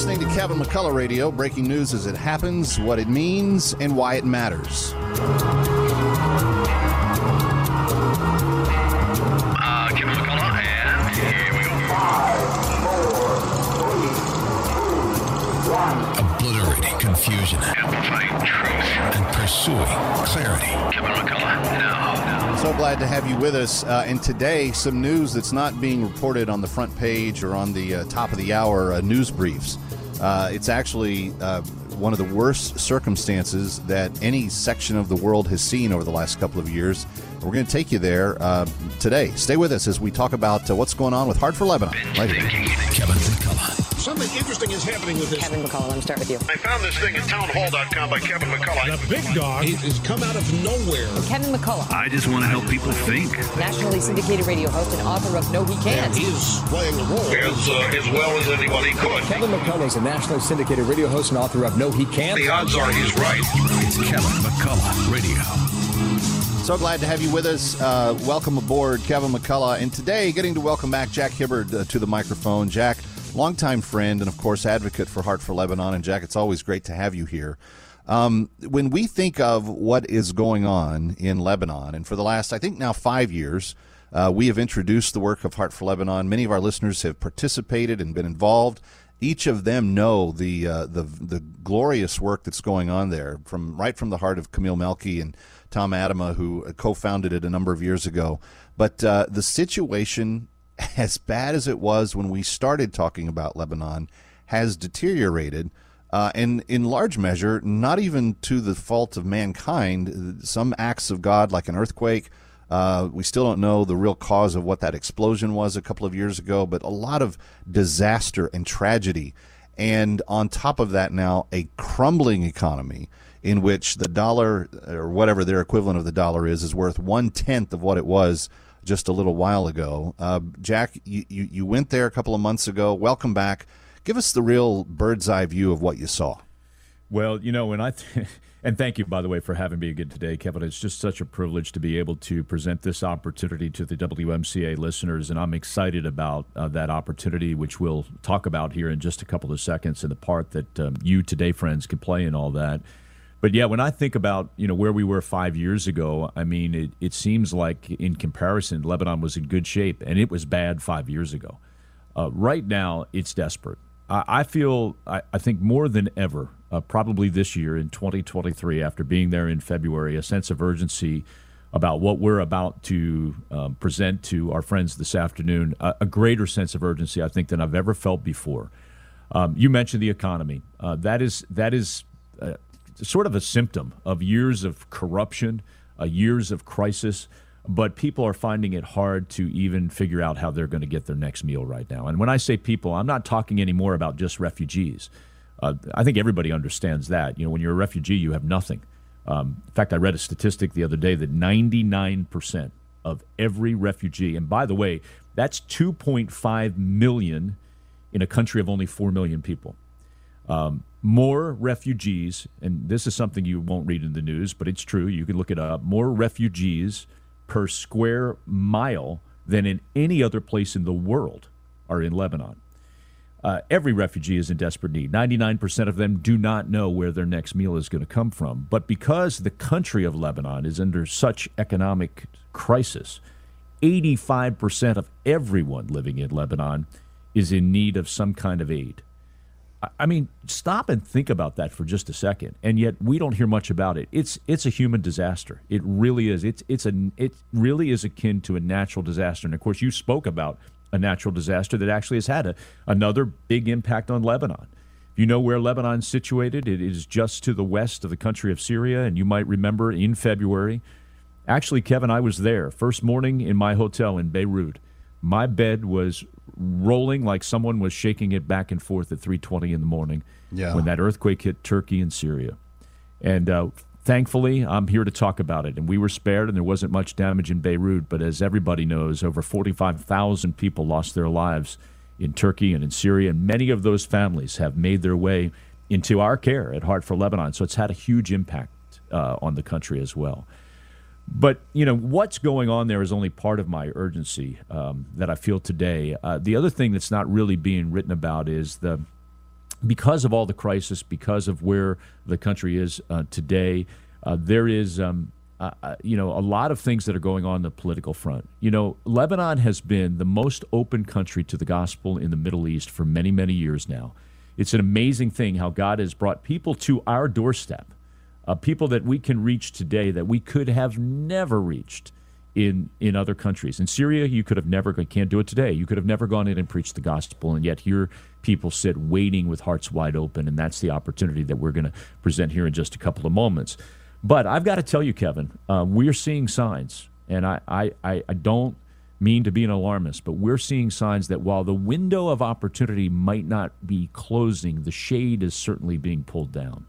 listening to Kevin McCullough Radio, breaking news as it happens, what it means, and why it matters. Confusion Amplifying truth. and pursuing clarity. Kevin McCullough, now, now. So glad to have you with us. Uh, and today, some news that's not being reported on the front page or on the uh, top of the hour uh, news briefs. Uh, it's actually uh, one of the worst circumstances that any section of the world has seen over the last couple of years. We're going to take you there uh, today. Stay with us as we talk about uh, what's going on with Heart for Lebanon. Right here. Kevin McCullough. Something interesting is happening with this. Kevin McCullough, let me start with you. I found this thing at townhall.com by Kevin McCullough. The big dog has come out of nowhere. Kevin McCullough, I just want to help people think. nationally syndicated radio host and author of No He Can't. He is playing a role. As, uh, as well as anybody could. Kevin McCullough is a nationally syndicated radio host and author of No He Can't. The odds are he's right. It's Kevin McCullough Radio. So glad to have you with us. Uh, welcome aboard, Kevin McCullough. And today, getting to welcome back Jack Hibbard uh, to the microphone. Jack, longtime friend and, of course, advocate for Heart for Lebanon. And, Jack, it's always great to have you here. Um, when we think of what is going on in Lebanon, and for the last, I think now five years, uh, we have introduced the work of Heart for Lebanon. Many of our listeners have participated and been involved. Each of them know the uh, the the glorious work that's going on there, from right from the heart of Camille Melki and Tom Atema, who co-founded it a number of years ago. But uh, the situation, as bad as it was when we started talking about Lebanon, has deteriorated. Uh, and in large measure, not even to the fault of mankind. Some acts of God, like an earthquake, uh, we still don't know the real cause of what that explosion was a couple of years ago, but a lot of disaster and tragedy. And on top of that, now a crumbling economy in which the dollar, or whatever their equivalent of the dollar is, is worth one tenth of what it was just a little while ago. Uh, Jack, you, you, went there a couple of months ago. Welcome back. Give us the real bird's eye view of what you saw. Well, you know, when I th- and thank you by the way for having me again today, Kevin. It's just such a privilege to be able to present this opportunity to the WMCA listeners, and I'm excited about uh, that opportunity, which we'll talk about here in just a couple of seconds, and the part that um, you today, friends, can play in all that. But yeah, when I think about you know where we were five years ago, I mean, it, it seems like in comparison, Lebanon was in good shape, and it was bad five years ago. Uh, right now, it's desperate. I, I feel, I, I think more than ever, uh, probably this year in 2023, after being there in February, a sense of urgency about what we're about to um, present to our friends this afternoon, a, a greater sense of urgency, I think, than I've ever felt before. Um, you mentioned the economy. Uh, that is that is uh, sort of a symptom of years of corruption, uh, years of crisis. But people are finding it hard to even figure out how they're going to get their next meal right now. And when I say people, I'm not talking anymore about just refugees. Uh, I think everybody understands that. You know, when you're a refugee, you have nothing. Um, in fact, I read a statistic the other day that 99% of every refugee, and by the way, that's 2.5 million in a country of only 4 million people. Um, more refugees, and this is something you won't read in the news, but it's true. You can look it up. More refugees per square mile than in any other place in the world are in Lebanon. Uh, every refugee is in desperate need. 99% of them do not know where their next meal is going to come from. But because the country of Lebanon is under such economic crisis, 85% of everyone living in Lebanon is in need of some kind of aid. I- mean, stop and think about that for just a second. And yet we don't hear much about it. It's it's a human disaster. It really is. It's it's a it really is akin to a natural disaster. And of course, you spoke about a natural disaster that actually has had a, another big impact on Lebanon. You know where Lebanon's situated, it is just to the west of the country of Syria. And you might remember in February, actually, Kevin, I was there first morning in my hotel in Beirut. My bed was rolling like someone was shaking it back and forth at 3:20 in the morning Yeah. when that earthquake hit Turkey and Syria. And uh, thankfully, I'm here to talk about it. And we were spared, and there wasn't much damage in Beirut. But as everybody knows, over 45,000 people lost their lives in Turkey and in Syria, and many of those families have made their way into our care at Heart for Lebanon. So it's had a huge impact uh, on the country as well. But you know what's going on there is only part of my urgency um, that I feel today. Uh, the other thing that's not really being written about is the because of all the crisis, because of where the country is uh, today, uh, there is, um, uh, uh, you know, a lot of things that are going on the political front. You know, Lebanon has been the most open country to the gospel in the Middle East for many, many years now. It's an amazing thing how God has brought people to our doorstep, uh, people that we can reach today that we could have never reached in in other countries. In Syria, you could have never can't do it today. You could have never gone in and preached the gospel, and yet here people sit waiting with hearts wide open, and that's the opportunity that we're going to present here in just a couple of moments. But I've got to tell you, Kevin, uh, we're seeing signs, and I, I, I, I don't mean to be an alarmist, but we're seeing signs that while the window of opportunity might not be closing, the shade is certainly being pulled down.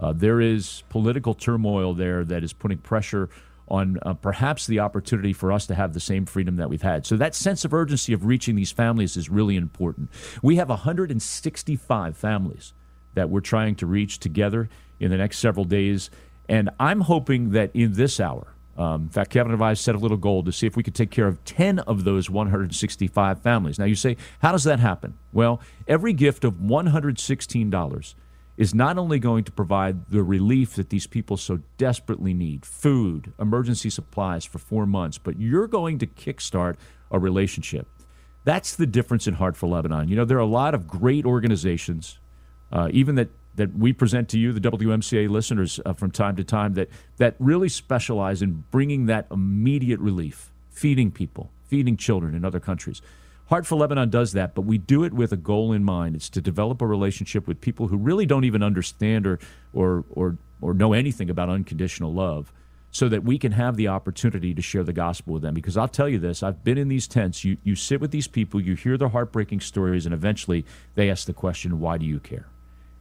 Uh, there is political turmoil there that is putting pressure on uh, perhaps the opportunity for us to have the same freedom that we've had. So that sense of urgency of reaching these families is really important. We have 165 families that we're trying to reach together in the next several days. And I'm hoping that in this hour, um, in fact, Kevin and I set a little goal to see if we could take care of 10 of those 165 families. Now, you say, how does that happen? Well, every gift of $116 is not only going to provide the relief that these people so desperately need food, emergency supplies for four months, but you're going to kickstart a relationship. That's the difference in Heart for Lebanon. You know, there are a lot of great organizations, uh, even that, that we present to you, the WMCA listeners, uh, from time to time, that, that really specialize in bringing that immediate relief, feeding people, feeding children in other countries. Heart for Lebanon does that, but we do it with a goal in mind. It's to develop a relationship with people who really don't even understand or or or or know anything about unconditional love so that we can have the opportunity to share the gospel with them. Because I'll tell you this, I've been in these tents. You you sit with these people, you hear their heartbreaking stories, and eventually they ask the question, why do you care?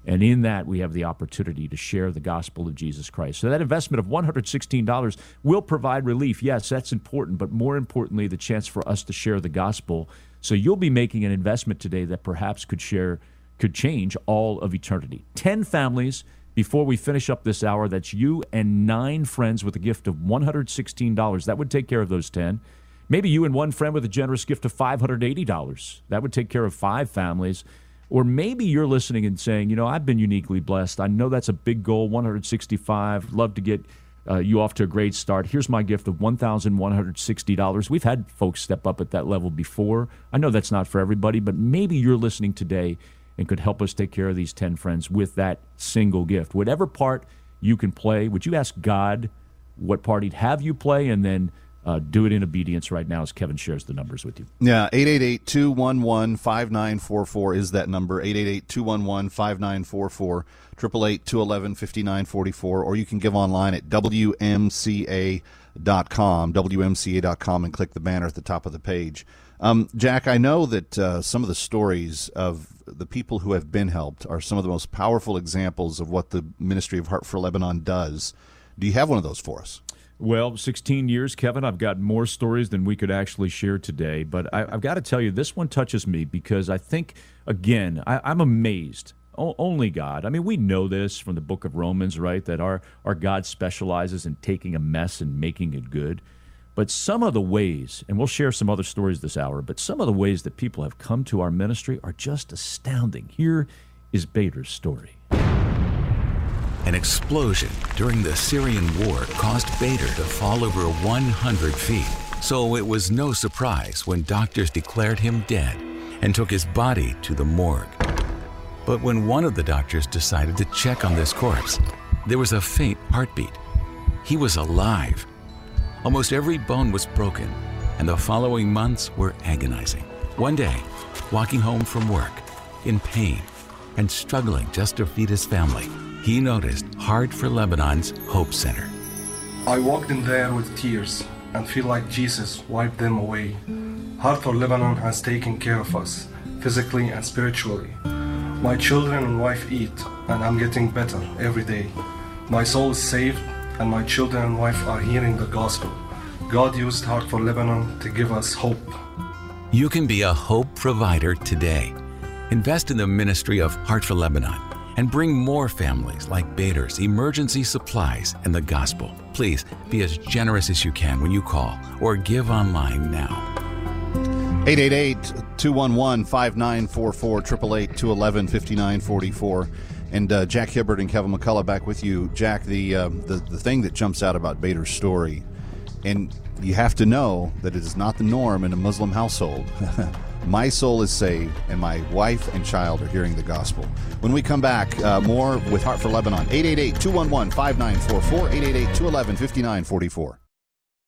And in that, we have the opportunity to share the gospel of Jesus Christ. So that investment of $116 will provide relief. Yes, that's important, but more importantly, the chance for us to share the gospel so you'll be making an investment today that perhaps could share could change all of eternity. 10 families before we finish up this hour that's you and 9 friends with a gift of $116. That would take care of those 10. Maybe you and one friend with a generous gift of $580. That would take care of 5 families. Or maybe you're listening and saying, you know, I've been uniquely blessed. I know that's a big goal, 165. Love to get uh, you off to a great start. Here's my gift of $1,160. We've had folks step up at that level before. I know that's not for everybody, but maybe you're listening today and could help us take care of these 10 friends with that single gift. Whatever part you can play, would you ask God what part He'd have you play and then uh, do it in obedience right now as Kevin shares the numbers with you. Yeah, 888 211 5944 is that number. 888 211 5944, 888 211 5944, or you can give online at WMCA.com, WMCA.com, and click the banner at the top of the page. Um, Jack, I know that uh, some of the stories of the people who have been helped are some of the most powerful examples of what the Ministry of Heart for Lebanon does. Do you have one of those for us? Well, 16 years, Kevin. I've got more stories than we could actually share today. But I, have got to tell you, this one touches me because I think, again, I, I'm amazed. O- only God. I mean, we know this from the book of Romans, right? That our, our God specializes in taking a mess and making it good. But some of the ways, and we'll share some other stories this hour, but some of the ways that people have come to our ministry are just astounding. Here is Bader's story. An explosion during the Syrian war caused Bader to fall over 100 feet. So it was no surprise when doctors declared him dead and took his body to the morgue. But when one of the doctors decided to check on this corpse, there was a faint heartbeat. He was alive. Almost every bone was broken, and the following months were agonizing. One day, walking home from work, in pain, and struggling just to feed his family, he noticed Heart for Lebanon's Hope Center. I walked in there with tears and feel like Jesus wiped them away. Heart for Lebanon has taken care of us, physically and spiritually. My children and wife eat, and I'm getting better every day. My soul is saved, and my children and wife are hearing the gospel. God used Heart for Lebanon to give us hope. You can be a hope provider today. Invest in the ministry of Heart for Lebanon and bring more families like Bader's emergency supplies and the gospel. Please be as generous as you can when you call or give online now. 888 211 5944 888 211 5944. And uh, Jack Hibbard and Kevin McCullough back with you. Jack, the, uh, the, the thing that jumps out about Bader's story, and you have to know that it is not the norm in a Muslim household. my soul is saved, and my wife and child are hearing the gospel. When we come back, uh, more with Heart for Lebanon. 888 211 5944, 888 211 5944.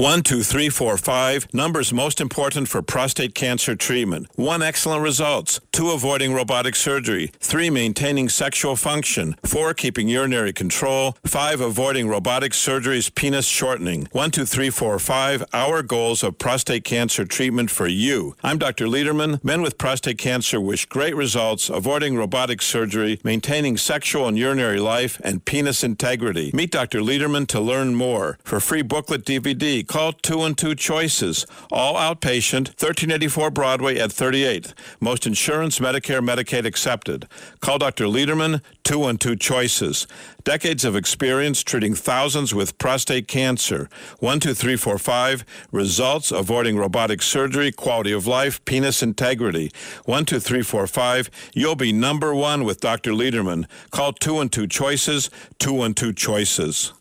One, two, three, four, five. Numbers most important for prostate cancer treatment. One, excellent results. Two, avoiding robotic surgery. Three, maintaining sexual function. Four, keeping urinary control. Five, avoiding robotic surgery's penis shortening. One, two, three, four, five. Our goals of prostate cancer treatment for you. I'm Dr. Lederman. Men with prostate cancer wish great results, avoiding robotic surgery, maintaining sexual and urinary life, and penis integrity. Meet Dr. Lederman to learn more. For free booklet DVD, call 2 and 2 Choices. All outpatient, 1384 Broadway at 38th. Most insurance, Medicare, Medicaid accepted. Call Dr. Lederman, 2 and 2 Choices. Decades of experience treating thousands with prostate cancer. 12345. Results avoiding robotic surgery, quality of life, penis integrity. 12345. You'll be number one with Dr. Lederman. Call 2 and 2 Choices, 2 and 2 Choices.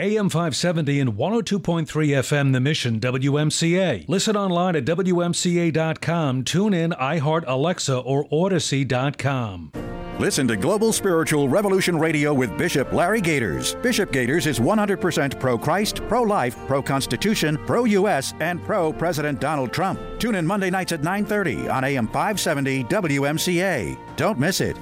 AM 570 and 102.3 FM The Mission WMCA. Listen online at WMCA.com. Tune in, iHeart, Alexa, or Audacy.com. Listen to Global Spiritual Revolution Radio with Bishop Larry Gaiters. Bishop Gaiters is 100% pro Christ, pro life, pro Constitution, pro U.S., and pro President Donald Trump. Tune in Monday nights at 9:30 on AM 570 WMCA. Don't miss it.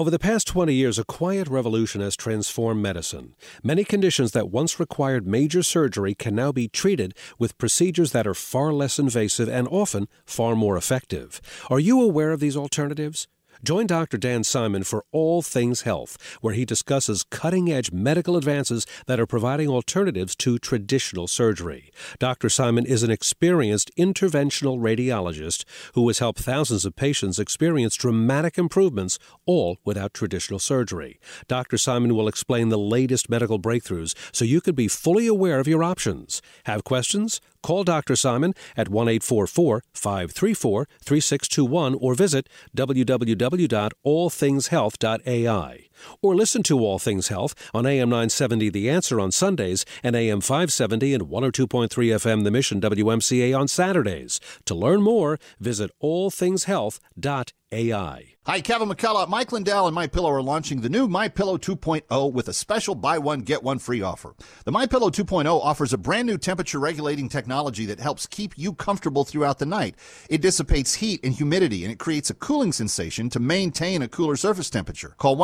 Over the past 20 years, a quiet revolution has transformed medicine. Many conditions that once required major surgery can now be treated with procedures that are far less invasive and often far more effective. Are you aware of these alternatives? Join Dr. Dan Simon for All Things Health, where he discusses cutting edge medical advances that are providing alternatives to traditional surgery. Dr. Simon is an experienced interventional radiologist who has helped thousands of patients experience dramatic improvements, all without traditional surgery. Dr. Simon will explain the latest medical breakthroughs so you can be fully aware of your options. Have questions? Call Dr. Simon at 1 844 534 3621 or visit www.allthingshealth.ai. Or listen to All Things Health on AM 970 The Answer on Sundays and AM 570 and 102.3 FM The Mission WMCA on Saturdays. To learn more, visit allthingshealth.ai. Hi, Kevin McCullough. Mike Lindell and My Pillow are launching the new My Pillow 2.0 with a special buy one get one free offer. The My Pillow 2.0 offers a brand new temperature regulating technology that helps keep you comfortable throughout the night. It dissipates heat and humidity and it creates a cooling sensation to maintain a cooler surface temperature. Call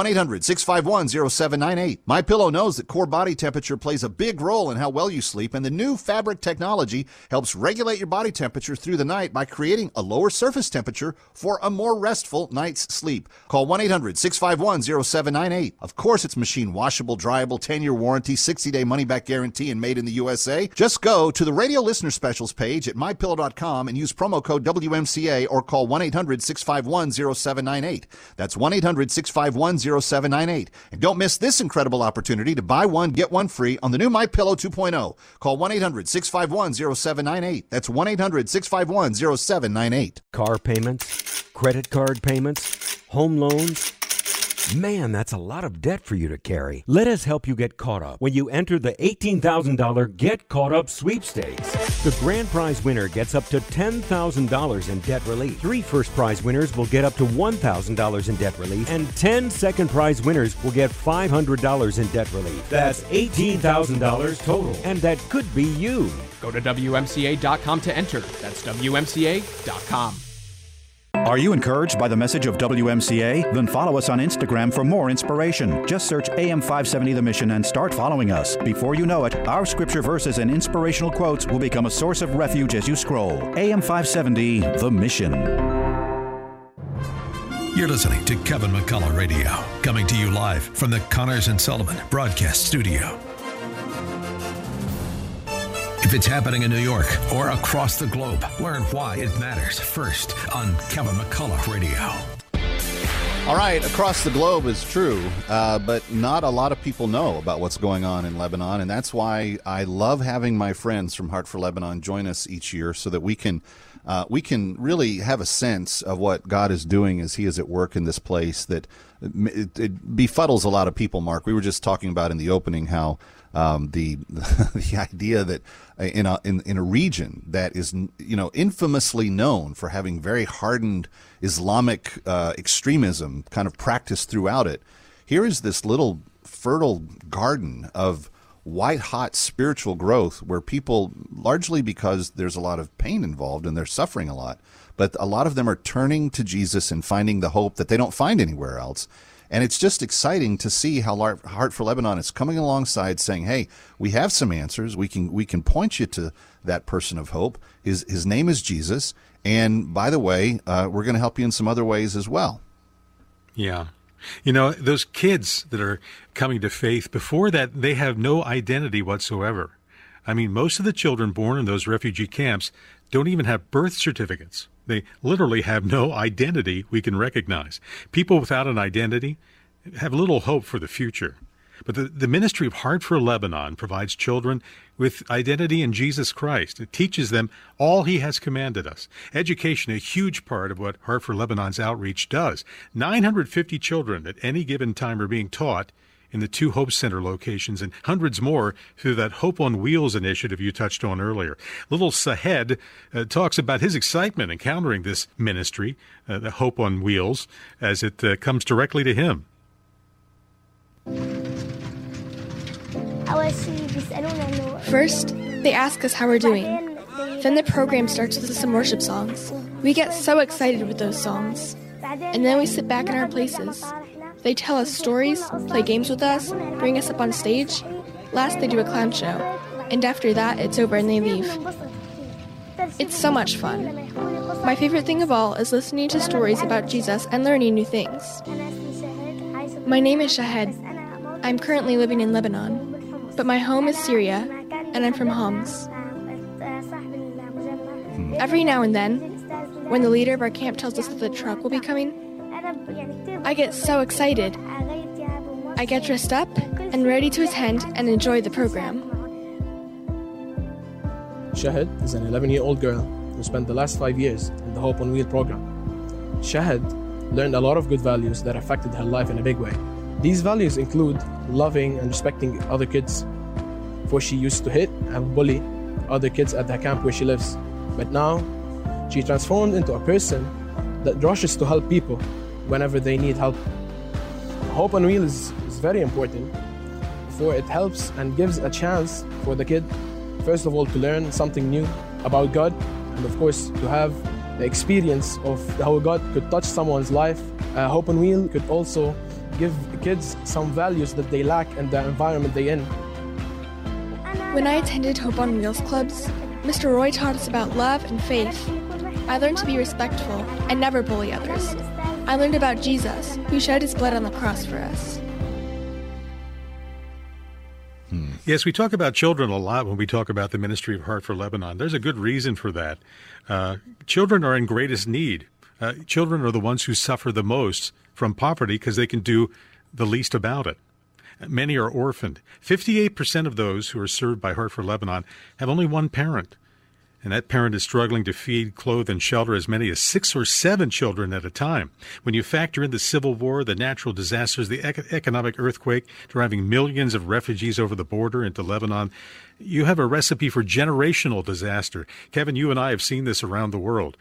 1-800-651-0798. My Pillow knows that core body temperature plays a big role in how well you sleep and the new fabric technology helps regulate your body temperature through the night by creating a lower surface temperature for a more restful night's sleep. Call 1 800 651 0798. Of course, it's machine washable, dryable, 10 year warranty, 60 day money back guarantee, and made in the USA. Just go to the radio listener specials page at mypillow.com and use promo code WMCA or call 1 800 651 0798. That's 1 800 651 0798. And don't miss this incredible opportunity to buy one, get one free on the new My Pillow 2.0. Call 1 800 651 0798. That's 1 800 651 0798. Car payments, credit card payments, home loans. Man, that's a lot of debt for you to carry. Let us help you get caught up when you enter the $18,000 Get Caught Up sweepstakes. The grand prize winner gets up to $10,000 in debt relief. Three first prize winners will get up to $1,000 in debt relief, and 10 second prize winners will get $500 in debt relief. That's $18,000 total. And that could be you. Go to WMCA.com to enter. That's WMCA.com. Are you encouraged by the message of WMCA? Then follow us on Instagram for more inspiration. Just search AM 570 The Mission and start following us. Before you know it, our scripture verses and inspirational quotes will become a source of refuge as you scroll. AM 570 The Mission. You're listening to Kevin McCullough Radio, coming to you live from the Connors and Sullivan Broadcast Studio. If it's happening in New York or across the globe, learn why it matters first on Kevin McCullough Radio. All right, across the globe is true, uh, but not a lot of people know about what's going on in Lebanon, and that's why I love having my friends from Heart for Lebanon join us each year, so that we can uh, we can really have a sense of what God is doing as He is at work in this place. That it, it befuddles a lot of people. Mark, we were just talking about in the opening how um, the the idea that in a in, in a region that is you know infamously known for having very hardened Islamic uh, extremism kind of practiced throughout it, here is this little fertile garden of white hot spiritual growth where people largely because there's a lot of pain involved and they're suffering a lot but a lot of them are turning to Jesus and finding the hope that they don't find anywhere else and it's just exciting to see how Heart for Lebanon is coming alongside, saying, "Hey, we have some answers. We can we can point you to that person of hope. His his name is Jesus. And by the way, uh, we're going to help you in some other ways as well." Yeah. You know, those kids that are coming to faith, before that, they have no identity whatsoever. I mean, most of the children born in those refugee camps don't even have birth certificates. They literally have no identity we can recognize. People without an identity have little hope for the future. But the, the ministry of Heart for Lebanon provides children with identity in Jesus Christ. It teaches them all He has commanded us. Education, a huge part of what Heart for Lebanon's outreach does. 950 children at any given time are being taught in the two Hope Center locations and hundreds more through that Hope on Wheels initiative you touched on earlier. Little Sahed uh, talks about his excitement encountering this ministry, uh, the Hope on Wheels, as it uh, comes directly to him. First, they ask us how we're doing. Then the program starts with some worship songs. We get so excited with those songs. And then we sit back in our places they tell us stories, play games with us, bring us up on stage. Last, they do a clown show. And after that, it's over and they leave. It's so much fun. My favorite thing of all is listening to stories about Jesus and learning new things. My name is Shahed. I'm currently living in Lebanon, but my home is Syria, and I'm from Homs. Every now and then, when the leader of our camp tells us that the truck will be coming, I get so excited. I get dressed up and ready to attend and enjoy the program. Shahid is an 11 year old girl who spent the last five years in the Hope on Wheel program. Shahid learned a lot of good values that affected her life in a big way. These values include loving and respecting other kids, for she used to hit and bully other kids at the camp where she lives. But now, she transformed into a person that rushes to help people whenever they need help. Hope on Wheel is, is very important for it helps and gives a chance for the kid, first of all, to learn something new about God, and of course, to have the experience of how God could touch someone's life. Uh, Hope on Wheel could also give kids some values that they lack in the environment they're in. When I attended Hope on Wheels clubs, Mr. Roy taught us about love and faith. I learned to be respectful and never bully others. I learned about Jesus, who shed his blood on the cross for us. Hmm. Yes, we talk about children a lot when we talk about the ministry of Heart for Lebanon. There's a good reason for that. Uh, children are in greatest need. Uh, children are the ones who suffer the most from poverty because they can do the least about it. Many are orphaned. 58% of those who are served by Heart for Lebanon have only one parent. And that parent is struggling to feed, clothe, and shelter as many as six or seven children at a time. When you factor in the civil war, the natural disasters, the ec- economic earthquake driving millions of refugees over the border into Lebanon, you have a recipe for generational disaster. Kevin, you and I have seen this around the world.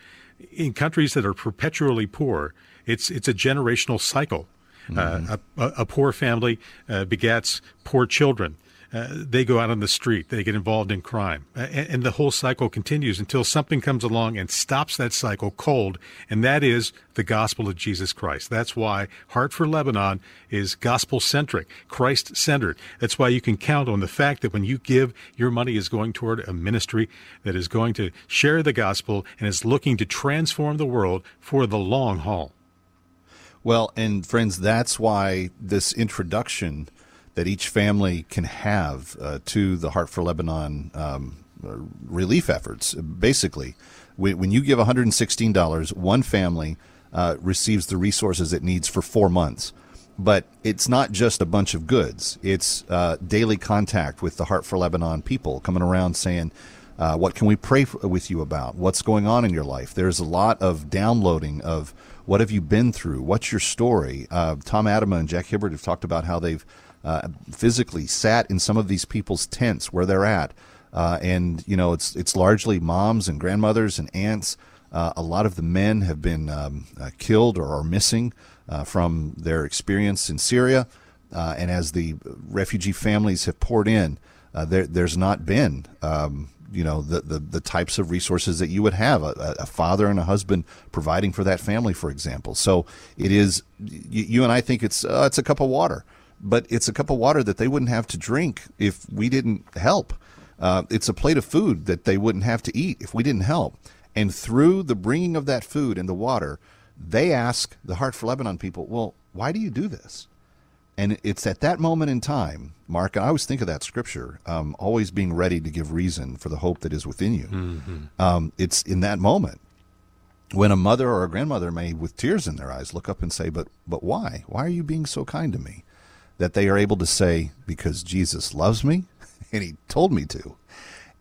In countries that are perpetually poor, it's it's a generational cycle. Mm-hmm. Uh, a, a, poor family uh, begets poor children. Uh, they go out on the street, they get involved in crime, and, and, the whole cycle continues until something comes along and stops that cycle cold, and that is the gospel of Jesus Christ. That's why Heart for Lebanon is gospel centric, Christ centered. That's why you can count on the fact that when you give, your money is going toward a ministry that is going to share the gospel and is looking to transform the world for the long haul. Well, and friends, that's why this introduction that each family can have uh, to the Heart for Lebanon um, relief efforts. Basically, when you give $116, one family uh, receives the resources it needs for four months. But it's not just a bunch of goods. It's uh, daily contact with the Heart for Lebanon people coming around saying, uh, what can we pray for, with you about? What's going on in your life? There's a lot of downloading of what have you been through? What's your story? Uh, Tom Atema and Jack Hibbard have talked about how they've uh, physically sat in some of these people's tents where they're at. Uh, and you know it's it's largely moms and grandmothers and aunts. Uh, a lot of the men have been um, uh, killed or are missing uh, from their experience in Syria. Uh, and as the refugee families have poured in, there, there's not been um, you know the, the, the types of resources that you would have a, a, father and a husband providing for that family, for example. So it is you, you and I think it's it's a cup of water but it's a cup of water that they wouldn't have to drink if we didn't help. Uh, it's a plate of food that they wouldn't have to eat if we didn't help. And through the bringing of that food and the water, they ask the Heart for Lebanon people, well, why do you do this? And it's at that moment in time, Mark, and I always think of that scripture, um, always being ready to give reason for the hope that is within you. Mm-hmm. Um, it's in that moment when a mother or a grandmother may, with tears in their eyes, look up and say, "But, but why? Why are you being so kind to me?" That they are able to say, because Jesus loves me and he told me to.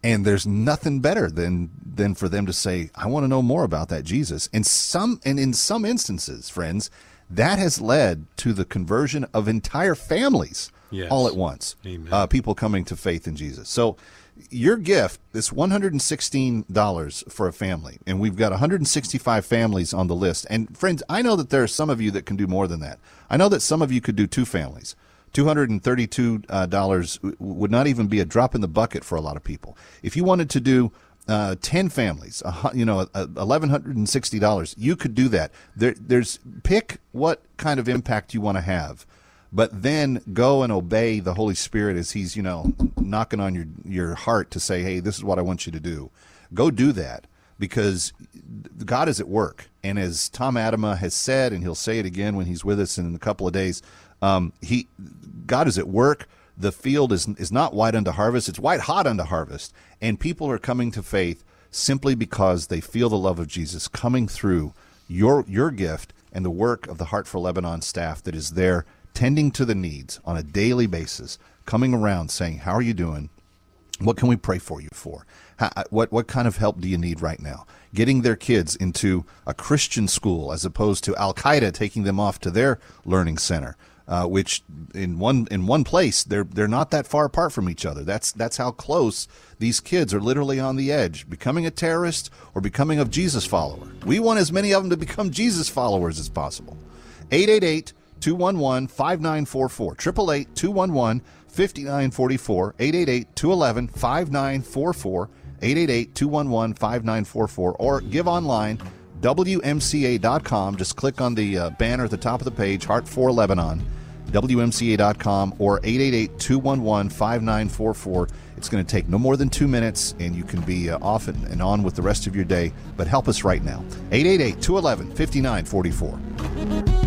And there's nothing better than than for them to say, I want to know more about that Jesus. And some and in some instances, friends, that has led to the conversion of entire families yes. all at once. Uh, people coming to faith in Jesus. So your gift, is $116 for a family, and we've got 165 families on the list. And friends, I know that there are some of you that can do more than that. I know that some of you could do two families. $232 uh, would not even be a drop in the bucket for a lot of people. If you wanted to do uh, 10 families, you know, $1,160, you could do that. There, there's pick what kind of impact you want to have, but then go and obey the Holy Spirit as He's, you know, knocking on your, your heart to say, hey, this is what I want you to do. Go do that because God is at work. And as Tom Atema has said, and he'll say it again when he's with us in a couple of days, um, he God is at work. The field is is not white unto harvest; it's white hot unto harvest, and people are coming to faith simply because they feel the love of Jesus coming through your your gift and the work of the Heart for Lebanon staff that is there tending to the needs on a daily basis, coming around saying, "How are you doing? What can we pray for you for? How, uh, what what kind of help do you need right now?" Getting their kids into a Christian school as opposed to Al Qaeda taking them off to their learning center uh, which in one in one place they're they're not that far apart from each other. That's that's how close these kids are literally on the edge, becoming a terrorist or becoming a Jesus follower. We want as many of them to become Jesus followers as possible. 888 211 5944. 888 211 5944. 888 211 5944. 888 211 5944. Or give online WMCA.com. Just click on the uh, banner at the top of the page, Heart for Lebanon, WMCA.com, or 888 211 5944. It's going to take no more than two minutes, and you can be uh, off and, and on with the rest of your day. But help us right now. 888 211 5944.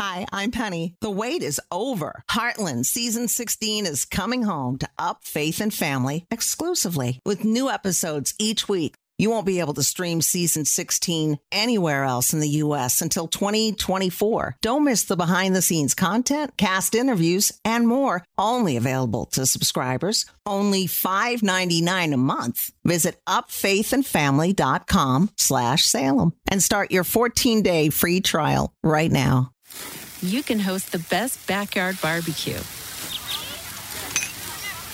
Hi, I'm Penny. The wait is over. Heartland season 16 is coming home to Up Faith and Family exclusively with new episodes each week. You won't be able to stream season 16 anywhere else in the U.S. until 2024. Don't miss the behind the scenes content, cast interviews, and more. Only available to subscribers. Only $5.99 a month. Visit upfaithandfamily.com slash Salem and start your 14 day free trial right now. You can host the best backyard barbecue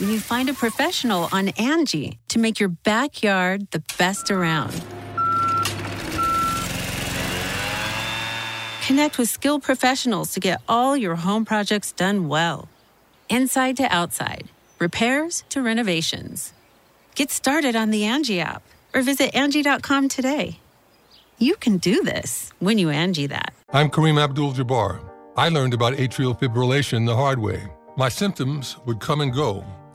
you find a professional on Angie to make your backyard the best around. Connect with skilled professionals to get all your home projects done well. Inside to outside, repairs to renovations. Get started on the Angie app or visit Angie.com today. You can do this when you Angie that. I'm Kareem Abdul Jabbar. I learned about atrial fibrillation the hard way. My symptoms would come and go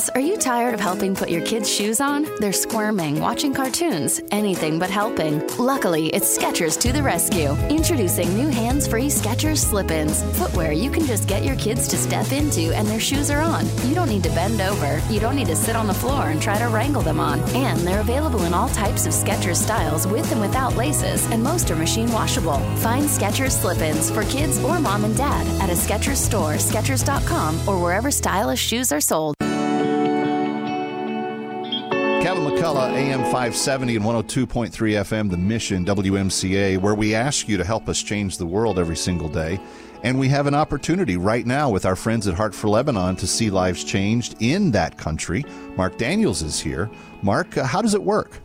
Parents, are you tired of helping put your kids' shoes on? They're squirming, watching cartoons, anything but helping. Luckily, it's Skechers to the rescue. Introducing new hands-free Skechers slip-ins. Footwear you can just get your kids to step into and their shoes are on. You don't need to bend over. You don't need to sit on the floor and try to wrangle them on. And they're available in all types of Skechers styles with and without laces, and most are machine washable. Find Skechers slip-ins for kids or mom and dad at a Skechers store, Skechers.com, or wherever stylish shoes are sold. Kevin McCullough, AM 570 and 102.3 FM, The Mission, WMCA, where we ask you to help us change the world every single day. And we have an opportunity right now with our friends at Heart for Lebanon to see lives changed in that country. Mark Daniels is here. Mark, uh, how does it work?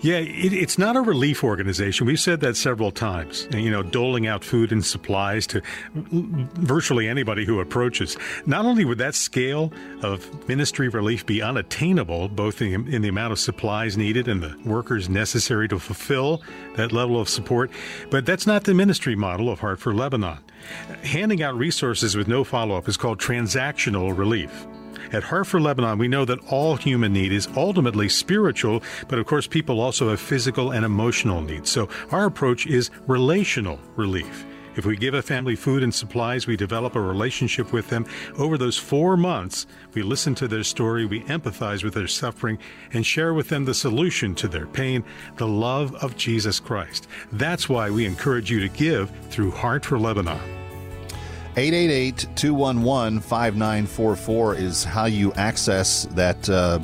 Yeah, it, it's not a relief organization. We've said that several times. You know, doling out food and supplies to virtually anybody who approaches. Not only would that scale of ministry relief be unattainable, both in, in the amount of supplies needed and the workers necessary to fulfill that level of support, but that's not the ministry model of Heart for Lebanon. Handing out resources with no follow up is called transactional relief. At Heart for Lebanon, we know that all human need is ultimately spiritual, but of course, people also have physical and emotional needs. So our approach is relational relief. If we give a family food and supplies, we develop a relationship with them. Over those four months, we listen to their story, we empathize with their suffering, and share with them the solution to their pain the love of Jesus Christ. That's why we encourage you to give through Heart for Lebanon. 888 211 5944 is how you access that uh,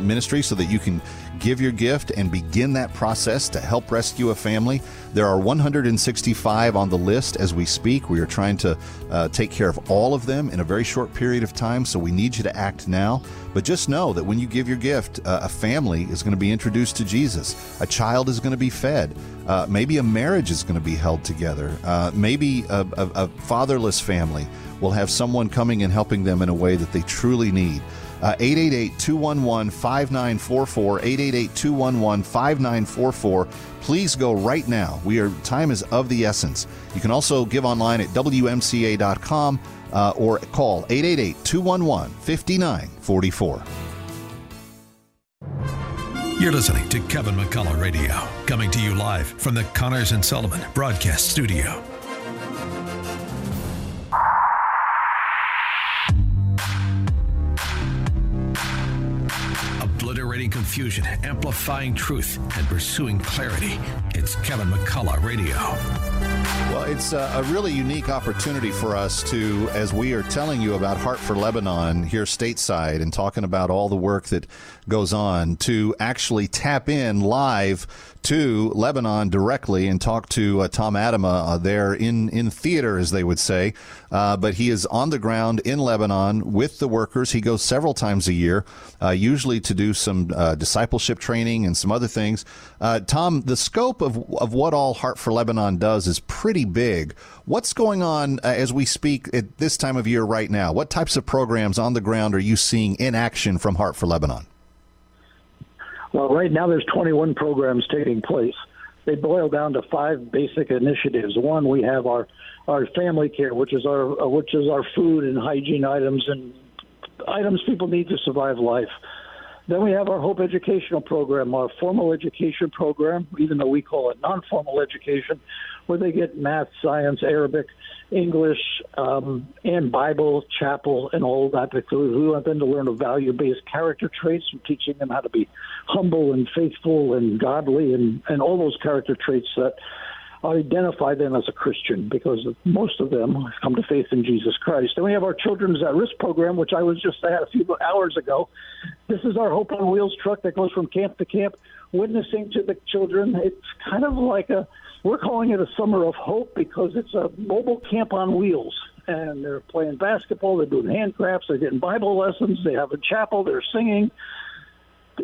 ministry so that you can give your gift and begin that process to help rescue a family. There are 165 on the list as we speak. We are trying to uh, take care of all of them in a very short period of time, so we need you to act now. But just know that when you give your gift, uh, a family is going to be introduced to Jesus, a child is going to be fed, uh, maybe a marriage is going to be held together, uh, maybe a, a, a fatherless family will have someone coming and helping them in a way that they truly need. 888 211 5944. 888 211 5944. Please go right now. We are time is of the essence. You can also give online at WMCA.com uh, or call 888 211 5944. You're listening to Kevin McCullough Radio, coming to you live from the Connors and Sullivan Broadcast Studio. Confusion, amplifying truth, and pursuing clarity. It's Kevin McCullough Radio. Well, it's a, a, really unique opportunity for us to, as we are telling you about Heart for Lebanon here stateside and talking about all the work that goes on, to actually tap in live to Lebanon directly and talk to uh, Tom Atema uh, there in, in theater, as they would say. Uh, but he is on the ground in Lebanon with the workers. He goes several times a year, uh, usually to do some uh, discipleship training and some other things. Uh, Tom, the scope of, of what all Heart for Lebanon does is pretty big. What's going on as we speak at this time of year right now? What types of programs on the ground are you seeing in action from Heart for Lebanon? Well, right now there's 21 programs taking place. they boil down to five basic initiatives. One, we have our our family care, which is our uh, which is our food and hygiene items and items people need to survive life. Then we have our Hope Educational Program, our formal education program, even though we call it non formal education, where they get math, science, Arabic, English, um, and Bible, chapel, and all that. Because we want them to learn value based character traits from teaching them how to be humble and faithful and godly and, and all those character traits that identify them as a Christian because most of them come to faith in Jesus Christ. And we have our Children's at Risk program, which I was just at a few hours ago. This is our Hope on Wheels truck that goes from camp to camp, witnessing to the children. It's kind of like a, we're calling it a summer of hope because it's a mobile camp on wheels. And they're playing basketball, they're doing handcrafts, they're getting Bible lessons, they have a chapel, they're singing.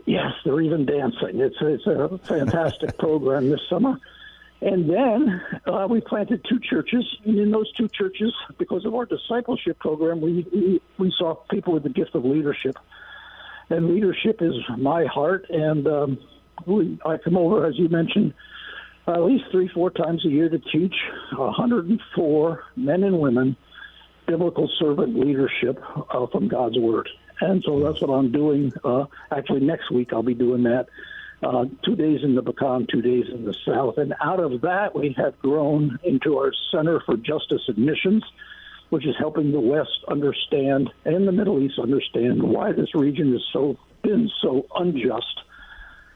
Yes, they're even dancing. It's it's a fantastic program this summer. And then uh, we planted two churches, and in those two churches, because of our discipleship program, we, we we saw people with the gift of leadership, and leadership is my heart. And um, we, I come over, as you mentioned, at least three, four times a year to teach 104 men and women biblical servant leadership uh, from God's Word. And so that's what I'm doing. Uh, actually, next week I'll be doing that uh, two days in the Bekaa, two days in the South. And out of that, we have grown into our Center for Justice and Missions, which is helping the West understand and the Middle East understand why this region has so been so unjust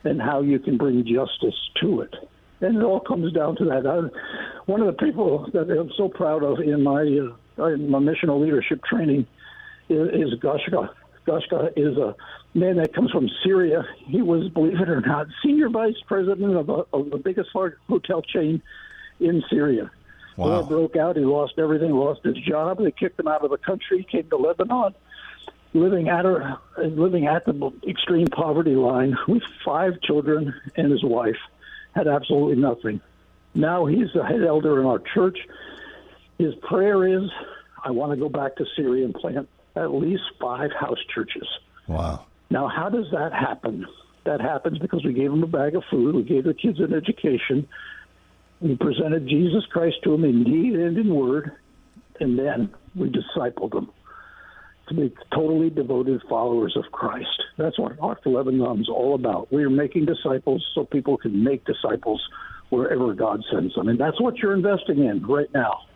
and how you can bring justice to it. And it all comes down to that. I, one of the people that I'm so proud of in my uh, in my missional leadership training is, is Gashka Gashka is a man that comes from Syria. He was, believe it or not, senior vice president of, a, of the biggest hotel chain in Syria. Wow. War broke out. He lost everything. Lost his job. They kicked him out of the country. Came to Lebanon, living at a, living at the extreme poverty line with five children and his wife. Had absolutely nothing. Now he's the head elder in our church. His prayer is, "I want to go back to Syria and plant at least five house churches. Wow. Now, how does that happen? That happens because we gave them a bag of food, we gave the kids an education, we presented Jesus Christ to them in deed and in word, and then we discipled them to be totally devoted followers of Christ. That's what for Lebanon is all about. We are making disciples so people can make disciples wherever God sends them. And that's what you're investing in right now.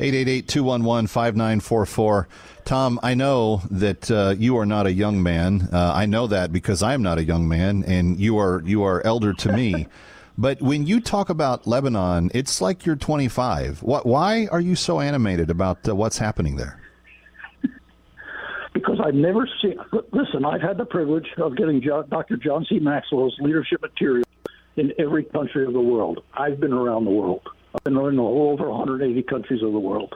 888 211 5944. Tom, I know that uh, you are not a young man. Uh, I know that because I am not a young man, and you are you are elder to me. but when you talk about Lebanon, it's like you're 25. What? Why are you so animated about uh, what's happening there? Because I've never seen. Listen, I've had the privilege of getting Dr. John C. Maxwell's leadership material in every country of the world. I've been around the world. I've been in over 180 countries of the world.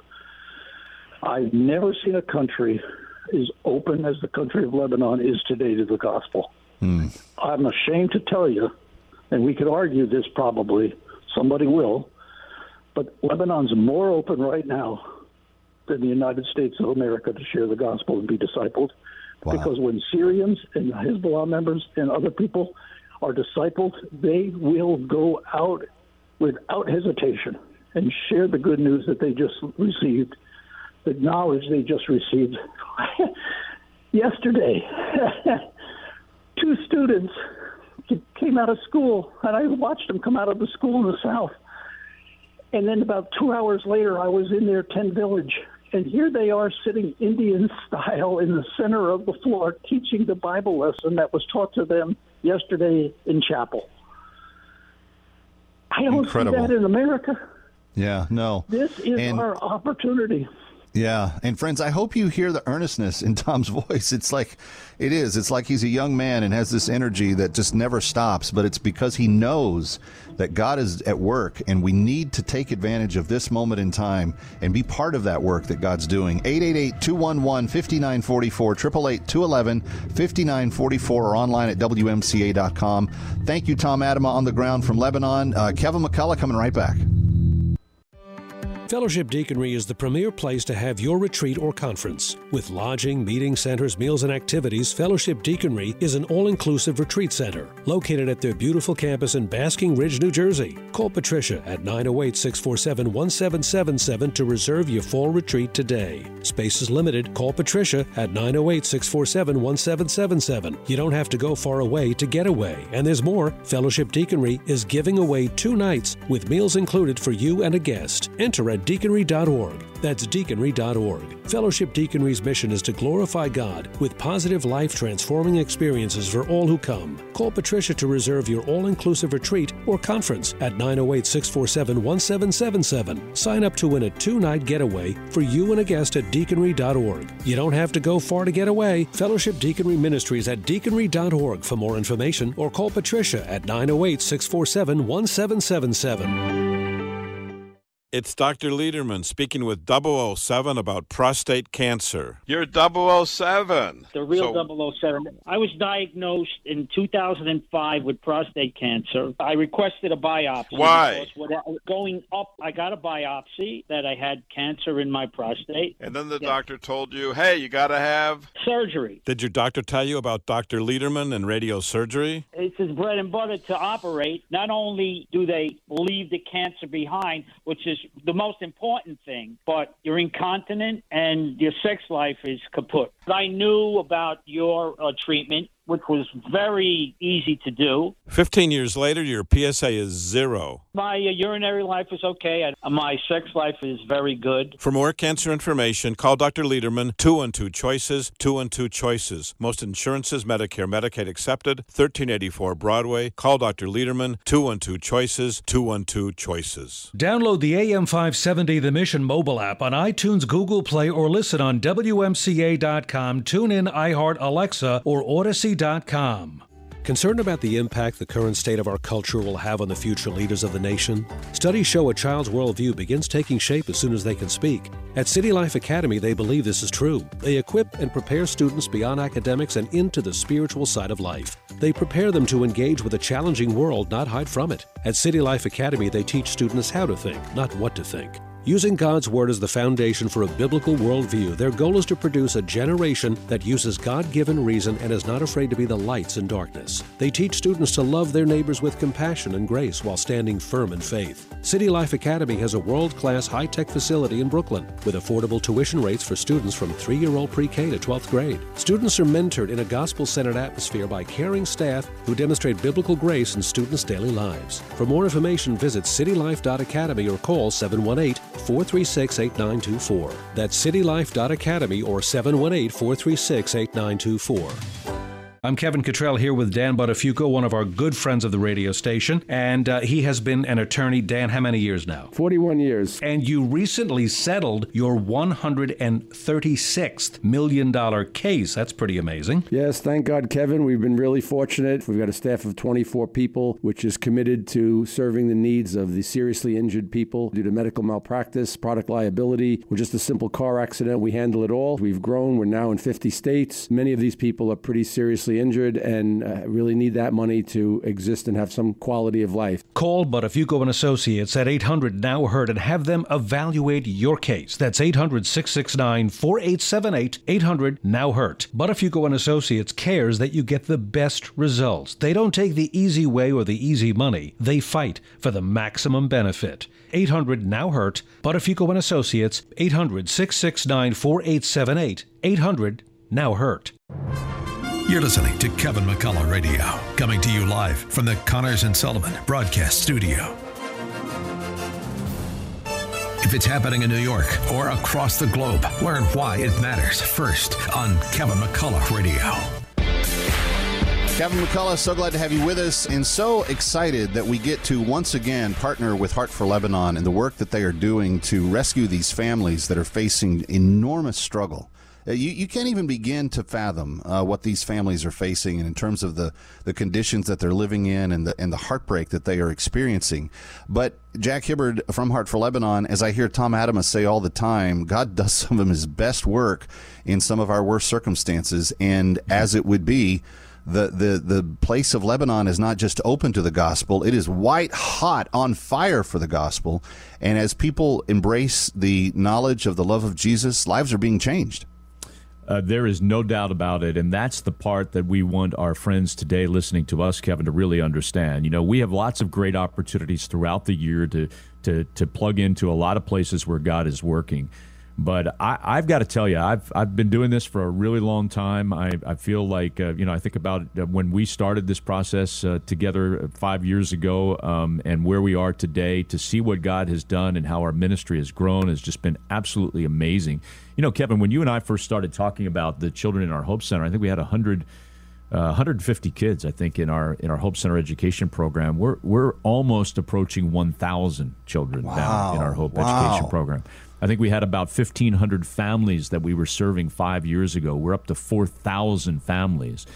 I've never seen a country as open as the country of Lebanon is today to the gospel. Hmm. I'm ashamed to tell you, and we could argue this probably, somebody will, but Lebanon's more open right now than the United States of America to share the gospel and be discipled. Wow. Because when Syrians and Hezbollah members and other people are discipled, they will go out without hesitation and share the good news that they just received, the knowledge they just received. Yesterday, two students came out of school, and I watched them come out of the school in the South. And then about two hours later, I was in their tent village, and here they are sitting Indian style in the center of the floor teaching the Bible lesson that was taught to them yesterday in chapel. I don't Incredible. see that in America. Yeah, no. This is and, our opportunity. Yeah, and friends, I hope you hear the earnestness in Tom's voice. It's like it is. It's like he's a young man and has this energy that just never stops, but it's because he knows that God is at work and we need to take advantage of this moment in time and be part of that work that God's doing. 888-211-5944, 888-211-5944 or online at WMCA.com. Thank you, Tom Atema on the ground from Lebanon. Uh, Kevin McCullough coming right back. Fellowship Deaconry is the premier place to have your retreat or conference. With lodging, meeting centers, meals, and activities, Fellowship Deaconry is an all inclusive retreat center located at their beautiful campus in Basking Ridge, New Jersey. Call Patricia at 908 647 1777 to reserve your fall retreat today. Space is limited. Call Patricia at 908 647 1777. You don't have to go far away to get away. And there's more. Fellowship Deaconry is giving away two nights with meals included for you and a guest. Enter at deaconry.org. That's deaconry.org. Fellowship Deaconry's mission is to glorify God with positive life transforming experiences for all who come. Call Patricia to reserve your all inclusive retreat or conference at 908 647 1777. Sign up to win a two night getaway for you and a guest at deaconry.org. You don't have to go far to get away. Fellowship Deaconry Ministries at deaconry.org for more information or call Patricia at 908 647 1777. It's Dr. Lederman speaking with 007 about prostate cancer. You're 007. The real So- 007. I was diagnosed in 2005 with prostate cancer. I requested a biopsy. Why? Going up, I got a biopsy that I had cancer in my prostate. And then the doctor told you, hey, you got to have. Surgery. Did your doctor tell you about Dr. Lederman and radiosurgery? It's his bread and butter to operate. Not only do they leave the cancer behind, which is the most important thing, but you're incontinent and your sex life is kaput. I knew about your uh, treatment, which was very easy to do. 15 years later, your PSA is zero. My uh, urinary life is okay. and My sex life is very good. For more cancer information, call Dr. Lederman, 212 Choices, 212 Choices. Most insurances, Medicare, Medicaid accepted, 1384 Broadway. Call Dr. Lederman, 212 Choices, 212 Choices. Download the AM 570 The Mission mobile app on iTunes, Google Play, or listen on WMCA.com, TuneIn, iHeart, Alexa, or Concerned about the impact the current state of our culture will have on the future leaders of the nation? Studies show a child's worldview begins taking shape as soon as they can speak. At City Life Academy, they believe this is true. They equip and prepare students beyond academics and into the spiritual side of life. They prepare them to engage with a challenging world, not hide from it. At City Life Academy, they teach students how to think, not what to think. Using God's Word as the foundation for a biblical worldview, their goal is to produce a generation that uses God given reason and is not afraid to be the lights in darkness. They teach students to love their neighbors with compassion and grace while standing firm in faith. City Life Academy has a world class high tech facility in Brooklyn with affordable tuition rates for students from three year old pre K to 12th grade. Students are mentored in a gospel centered atmosphere by caring staff who demonstrate biblical grace in students' daily lives. For more information, visit citylife.academy or call 718 436 8924. That's citylife.academy or 718 436 8924. I'm Kevin Cottrell here with Dan Buttafuoco, one of our good friends of the radio station, and uh, he has been an attorney. Dan, how many years now? 41 years. And you recently settled your $136 million case. That's pretty amazing. Yes, thank God, Kevin. We've been really fortunate. We've got a staff of 24 people, which is committed to serving the needs of the seriously injured people due to medical malpractice, product liability, or just a simple car accident. We handle it all. We've grown. We're now in 50 states. Many of these people are pretty seriously injured and uh, really need that money to exist and have some quality of life. Call Buttafuoco and Associates at 800 Now Heard and have them evaluate your case. That's 800 669 4878 800 Now Hurt. Buttafuoco and Associates cares that you get the best results. They don't take the easy way or the easy money. They fight for the maximum benefit. 800 Now Hurt. Buttafuoco and Associates 800 669 4878 800 Now Hurt. You're listening to Kevin McCullough Radio, coming to you live from the Connors and Sullivan Broadcast Studio. If it's happening in New York or across the globe, learn why it matters first on Kevin McCullough Radio. Kevin McCullough, so glad to have you with us, and so excited that we get to once again partner with Heart for Lebanon and the work that they are doing to rescue these families that are facing enormous struggle. Uh, You, you can't even begin to fathom uh, what these families are facing, and in terms of the, the conditions that they're living in and the and the heartbreak that they are experiencing. But Jack Hibbard from Heart for Lebanon, as I hear Tom Adamus say all the time, God does some of His best work in some of our worst circumstances, and as it would be. the, the, the place of Lebanon is not just open to the gospel, it is white hot on fire for the gospel. And as people embrace the knowledge of the love of Jesus, lives are being changed. Uh, there is no doubt about it. And that's the part that we want our friends today listening to us, Kevin, to really understand. You know, we have lots of great opportunities throughout the year to, to, to plug into a lot of places where God is working. But I, have got to tell you, I've I've been doing this for a really long time. I, I feel like uh, you know I think about when we started this process uh, together five years ago, um, and where we are today. To see what God has done and how our ministry has grown has just been absolutely amazing. You know, Kevin, when you and I first started talking about the children in our Hope Center, I think we had a hundred. Uh, 150 kids, I think, in our in our Hope Center education program. We're we're almost approaching 1,000 children wow. now in our Hope wow. education program. I think we had about 1,500 families that we were serving five years ago. We're up to 4,000 families.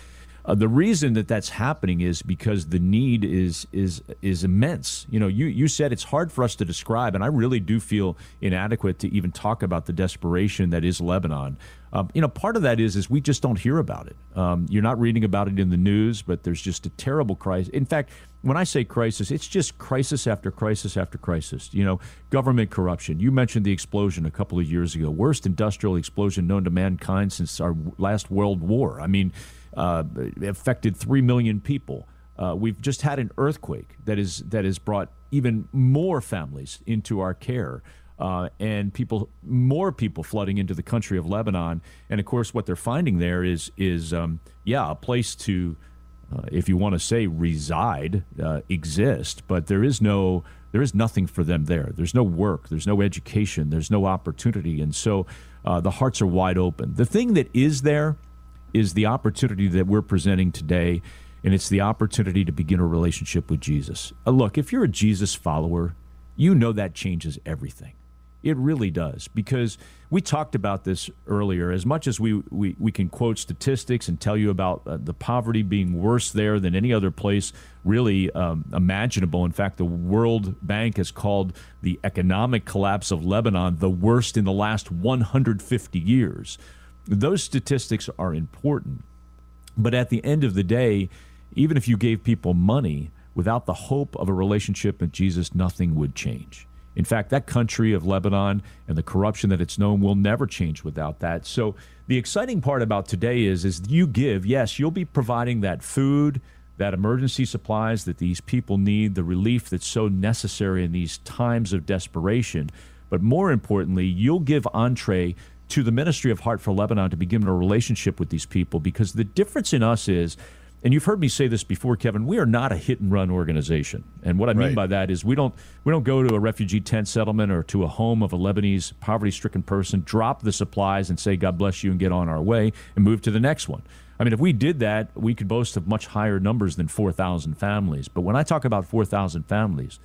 Uh, the reason that that's happening is because the need is is is immense. You know, you you said it's hard for us to describe, and I really do feel inadequate to even talk about the desperation that is Lebanon. Um, you know, part of that is is we just don't hear about it. Um, you're not reading about it in the news, but there's just a terrible crisis. In fact, when I say crisis, it's just crisis after crisis after crisis. You know, government corruption. You mentioned the explosion a couple of years ago, worst industrial explosion known to mankind since our last World War. I mean uh, affected three million people. Uh, we've just had an earthquake that is that has brought even more families into our care. Uh, and people, more people flooding into the country of Lebanon. And of course, what they're finding there is, is um, yeah, a place to, uh, if you want to say reside, uh, exist, but there is no, there is nothing for them there. There's no work, there's no education, there's no opportunity, and so uh, the hearts are wide open. The thing that is there is the opportunity that we're presenting today, and it's the opportunity to begin a relationship with Jesus. Uh, look, if you're a Jesus follower, you know that changes everything. It really does because we talked about this earlier. As much as we, we, we can quote statistics and tell you about uh, the poverty being worse there than any other place really um, imaginable. In fact, the World Bank has called the economic collapse of Lebanon the worst in the last 150 years. Those statistics are important. But at the end of the day, even if you gave people money, without the hope of a relationship with Jesus, nothing would change. In fact, that country of Lebanon and the corruption that it's known will never change without that. So the exciting part about today is is you give, yes, you'll be providing that food, that emergency supplies that these people need, the relief that's so necessary in these times of desperation. But more importantly, you'll give entree to the Ministry of Heart for Lebanon to begin a relationship with these people because the difference in us is, and you've heard me say this before, Kevin, we are not a hit and run organization. And what I mean right. by that is we don't we don't go to a refugee tent settlement or to a home of a Lebanese poverty stricken person, drop the supplies and say, God bless you and get on our way and move to the next one. I mean, if we did that, we could boast of much higher numbers than 4,000 families. But when I talk about 4,000 families,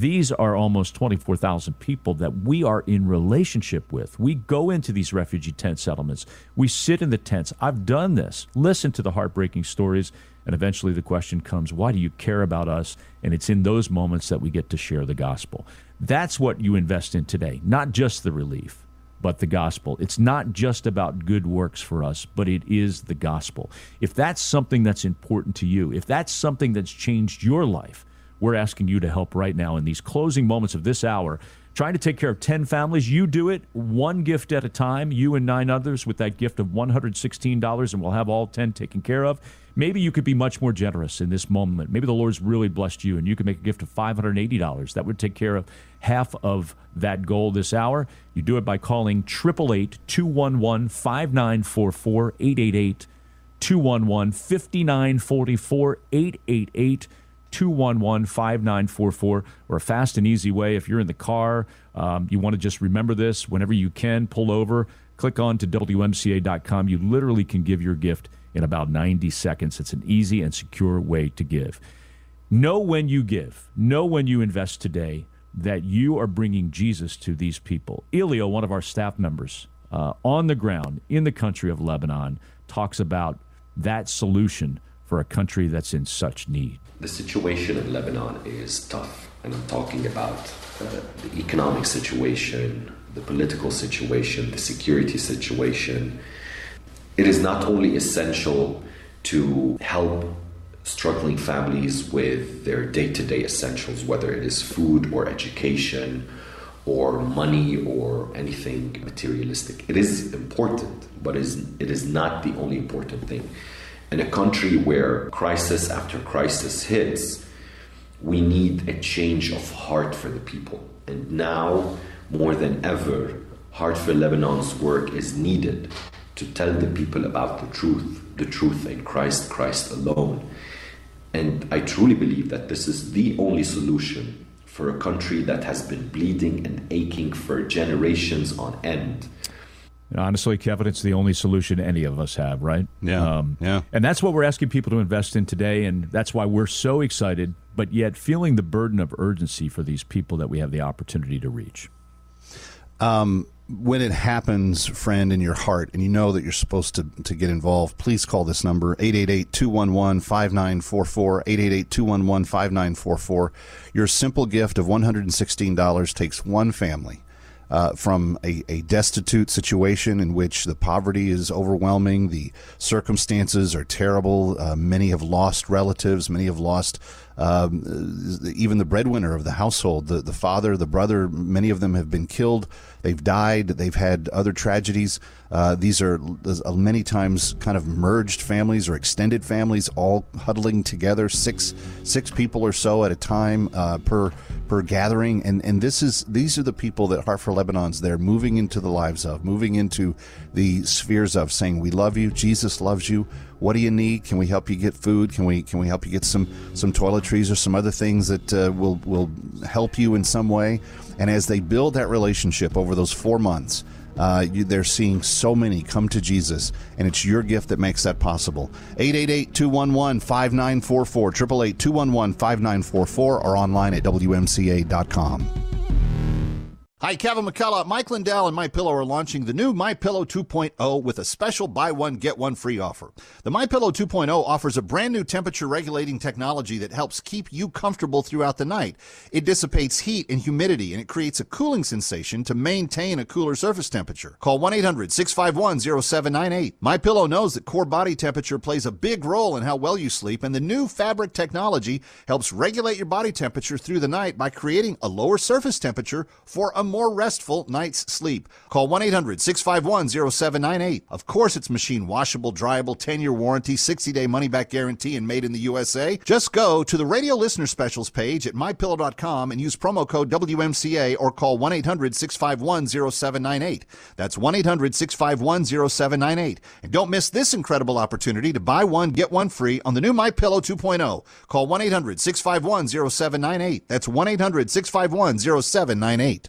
these are almost 24,000 people that we are in relationship with. We go into these refugee tent settlements. We sit in the tents. I've done this. Listen to the heartbreaking stories. And eventually the question comes, why do you care about us? And it's in those moments that we get to share the gospel. That's what you invest in today, not just the relief, but the gospel. It's not just about good works for us, but it is the gospel. If that's something that's important to you, if that's something that's changed your life, we're asking you to help right now in these closing moments of this hour. Trying to take care of 10 families. You do it one gift at a time, you and nine others, with that gift of $116, and we'll have all 10 taken care of. Maybe you could be much more generous in this moment. Maybe the Lord's really blessed you, and you could make a gift of $580. That would take care of half of that goal this hour. You do it by calling 888 211 5944 888 211 5944 888 211 5944 or a fast and easy way. If you're in the car, um, you want to just remember this whenever you can, pull over, click on to WMCA.com. You literally can give your gift in about 90 seconds. It's an easy and secure way to give. Know when you give, know when you invest today that you are bringing Jesus to these people. Elio, one of our staff members uh, on the ground in the country of Lebanon, talks about that solution for a country that's in such need. The situation in Lebanon is tough, and I'm talking about uh, the economic situation, the political situation, the security situation. It is not only essential to help struggling families with their day to day essentials, whether it is food or education or money or anything materialistic. It is important, but it is not the only important thing. In a country where crisis after crisis hits, we need a change of heart for the people. And now, more than ever, Heart for Lebanon's work is needed to tell the people about the truth, the truth in Christ, Christ alone. And I truly believe that this is the only solution for a country that has been bleeding and aching for generations on end. And honestly, Kevin, it's the only solution any of us have, right? Yeah. Um, yeah. And that's what we're asking people to invest in today. And that's why we're so excited, but yet feeling the burden of urgency for these people that we have the opportunity to reach. Um, when it happens, friend, in your heart, and you know that you're supposed to, to get involved, please call this number 888 211 5944. 888 211 5944. Your simple gift of $116 takes one family uh, from a, a, destitute situation in which the poverty is overwhelming, the circumstances are terrible. Uh, many have lost relatives, many have lost um, even the breadwinner of the household, the, the father, the brother. Many of them have been killed. They've died. They've had other tragedies. Uh, these are many times kind of merged families or extended families, all huddling together, six six people or so at a time uh, per per gathering. And and this is these are the people that Heart for Lebanon's there, moving into the lives of, moving into the spheres of, saying, "We love you. Jesus loves you. What do you need? Can we help you get food? Can we can we help you get some some toiletries or some other things that uh, will will help you in some way?" And as they build that relationship over those four months uh, you, they're seeing so many come to Jesus, and it's your gift that makes that possible. 888 211 5944, 888 211 5944, or online at WMCA.com. Hi, Kevin McCullough. Mike Lindell and My Pillow are launching the new My Pillow 2.0 with a special buy one get one free offer. The My Pillow 2.0 offers a brand new temperature regulating technology that helps keep you comfortable throughout the night. It dissipates heat and humidity and it creates a cooling sensation to maintain a cooler surface temperature. Call 1-800-651-0798. My Pillow knows that core body temperature plays a big role in how well you sleep and the new fabric technology helps regulate your body temperature through the night by creating a lower surface temperature for a more restful night's sleep. Call 1 800 651 0798. Of course, it's machine washable, dryable, 10 year warranty, 60 day money back guarantee, and made in the USA. Just go to the radio listener specials page at mypillow.com and use promo code WMCA or call 1 800 651 0798. That's 1 800 651 0798. And don't miss this incredible opportunity to buy one, get one free on the new My Pillow 2.0. Call 1 800 651 0798. That's 1 800 651 0798.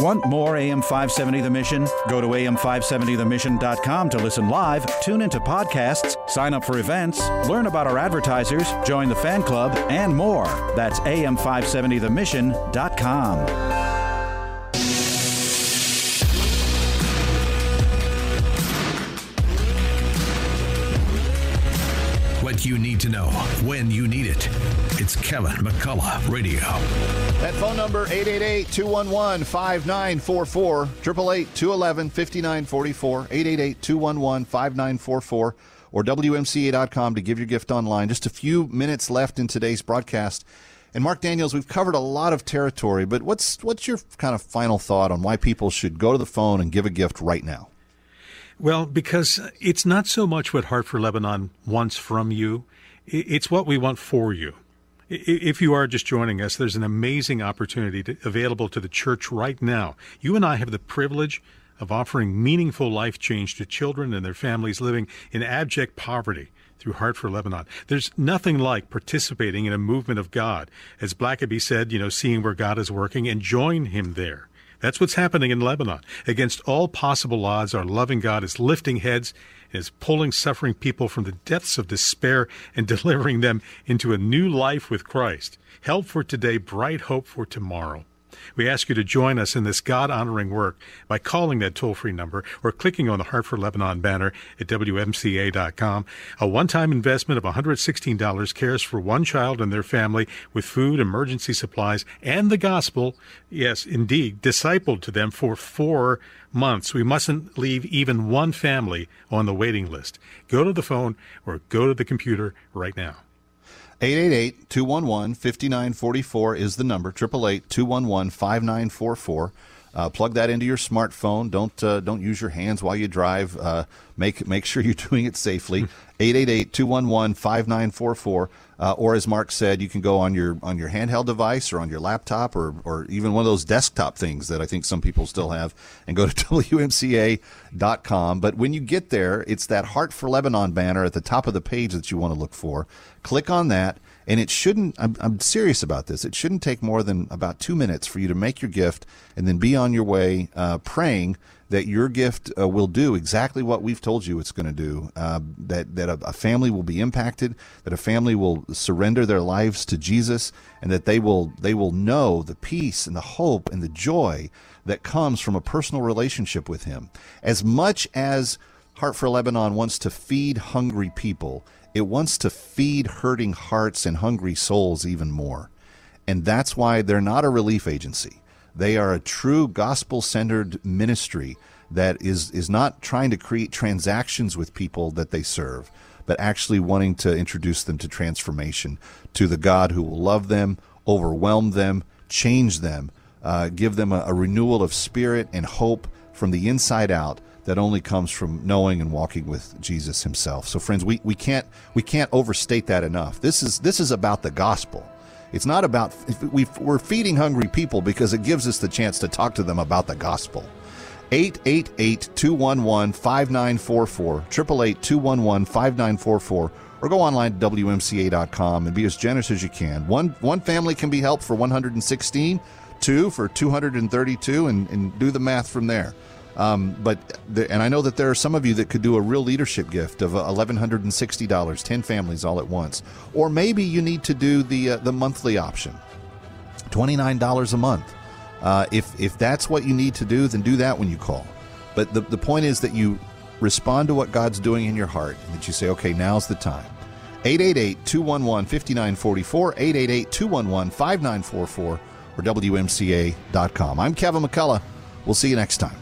Want more AM 570 The Mission? Go to am570themission.com to listen live, tune into podcasts, sign up for events, learn about our advertisers, join the fan club, and more. That's am570themission.com. what you need to know when you need it. It's Kevin McCullough Radio. That phone number 888-211-5944, 888-211-5944, 888-211-5944 or WMCA.com to give your gift online. Just a few minutes left in today's broadcast. And Mark Daniels, we've covered a lot of territory, but what's what's your kind of final thought on why people should go to the phone and give a gift right now? Well, because it's not so much what Heart for Lebanon wants from you, It's what we want for you. If you are just joining us, there's an amazing opportunity to, available to the church right now. You and I have the privilege of offering meaningful life change to children and their families living in abject poverty through Heart for Lebanon. There's nothing like participating in a movement of God. As Blackaby said, you know, seeing where God is working and join him there. That's what's happening in Lebanon. Against all possible odds, our loving God is lifting heads and is pulling suffering people from the depths of despair and delivering them into a new life with Christ. Help for today, bright hope for tomorrow. We ask you to join us in this God honoring work by calling that toll free number or clicking on the Heart for Lebanon banner at WMCA.com. A one time investment of $116 cares for one child and their family with food, emergency supplies, and the gospel. Yes, indeed, discipled to them for four months. We mustn't leave even one family on the waiting list. Go to the phone or go to the computer right now. 888 211 5944 is the number. 888 211 5944. Uh, plug that into your smartphone. Don't uh, don't use your hands while you drive. Uh, make make sure you're doing it safely. 888-211-5944. Uh, or as Mark said, you can go on your on your handheld device or on your laptop or or even one of those desktop things that I think some people still have, and go to wmca.com. But when you get there, it's that Heart for Lebanon banner at the top of the page that you want to look for. Click on that and it shouldn't, I'm, I'm serious about this, it shouldn't take more than about two minutes for you to make your gift and then be on your way uh, praying that your gift uh, will do exactly what we've told you it's going to do. Uh, that that a, a, family will be impacted, that a family will surrender their lives to Jesus, and that they will they will know the peace and the hope and the joy that comes from a personal relationship with Him. As much as Heart for Lebanon wants to feed hungry people, it wants to feed hurting hearts and hungry souls even more. And that's why they're not a relief agency. They are a true gospel centered ministry that is, is not trying to create transactions with people that they serve, but actually wanting to introduce them to transformation, to the God who will love them, overwhelm them, change them, uh, give them a, a renewal of spirit and hope from the inside out that only comes from knowing and walking with Jesus himself. So friends, we, we can't we can't overstate that enough. This is this is about the gospel. It's not about we we're feeding hungry people because it gives us the chance to talk to them about the gospel. 888-211-5944, 888-211-5944 or go online to wmca.com and be as generous as you can. One one family can be helped for 116, two for 232 and, and do the math from there. Um, but the, and I know that there are some of you that could do a real leadership gift of eleven hundred and sixty dollars, ten families all at once, or maybe you need to do the uh, the monthly option, twenty nine dollars a month. Uh, if if that's what you need to do, then do that when you call. But the the point is that you respond to what God's doing in your heart, and that you say, okay, now's the time. 888-211-5944, 888-211-5944, or WMCA.com. I'm Kevin McCullough. We'll see you next time.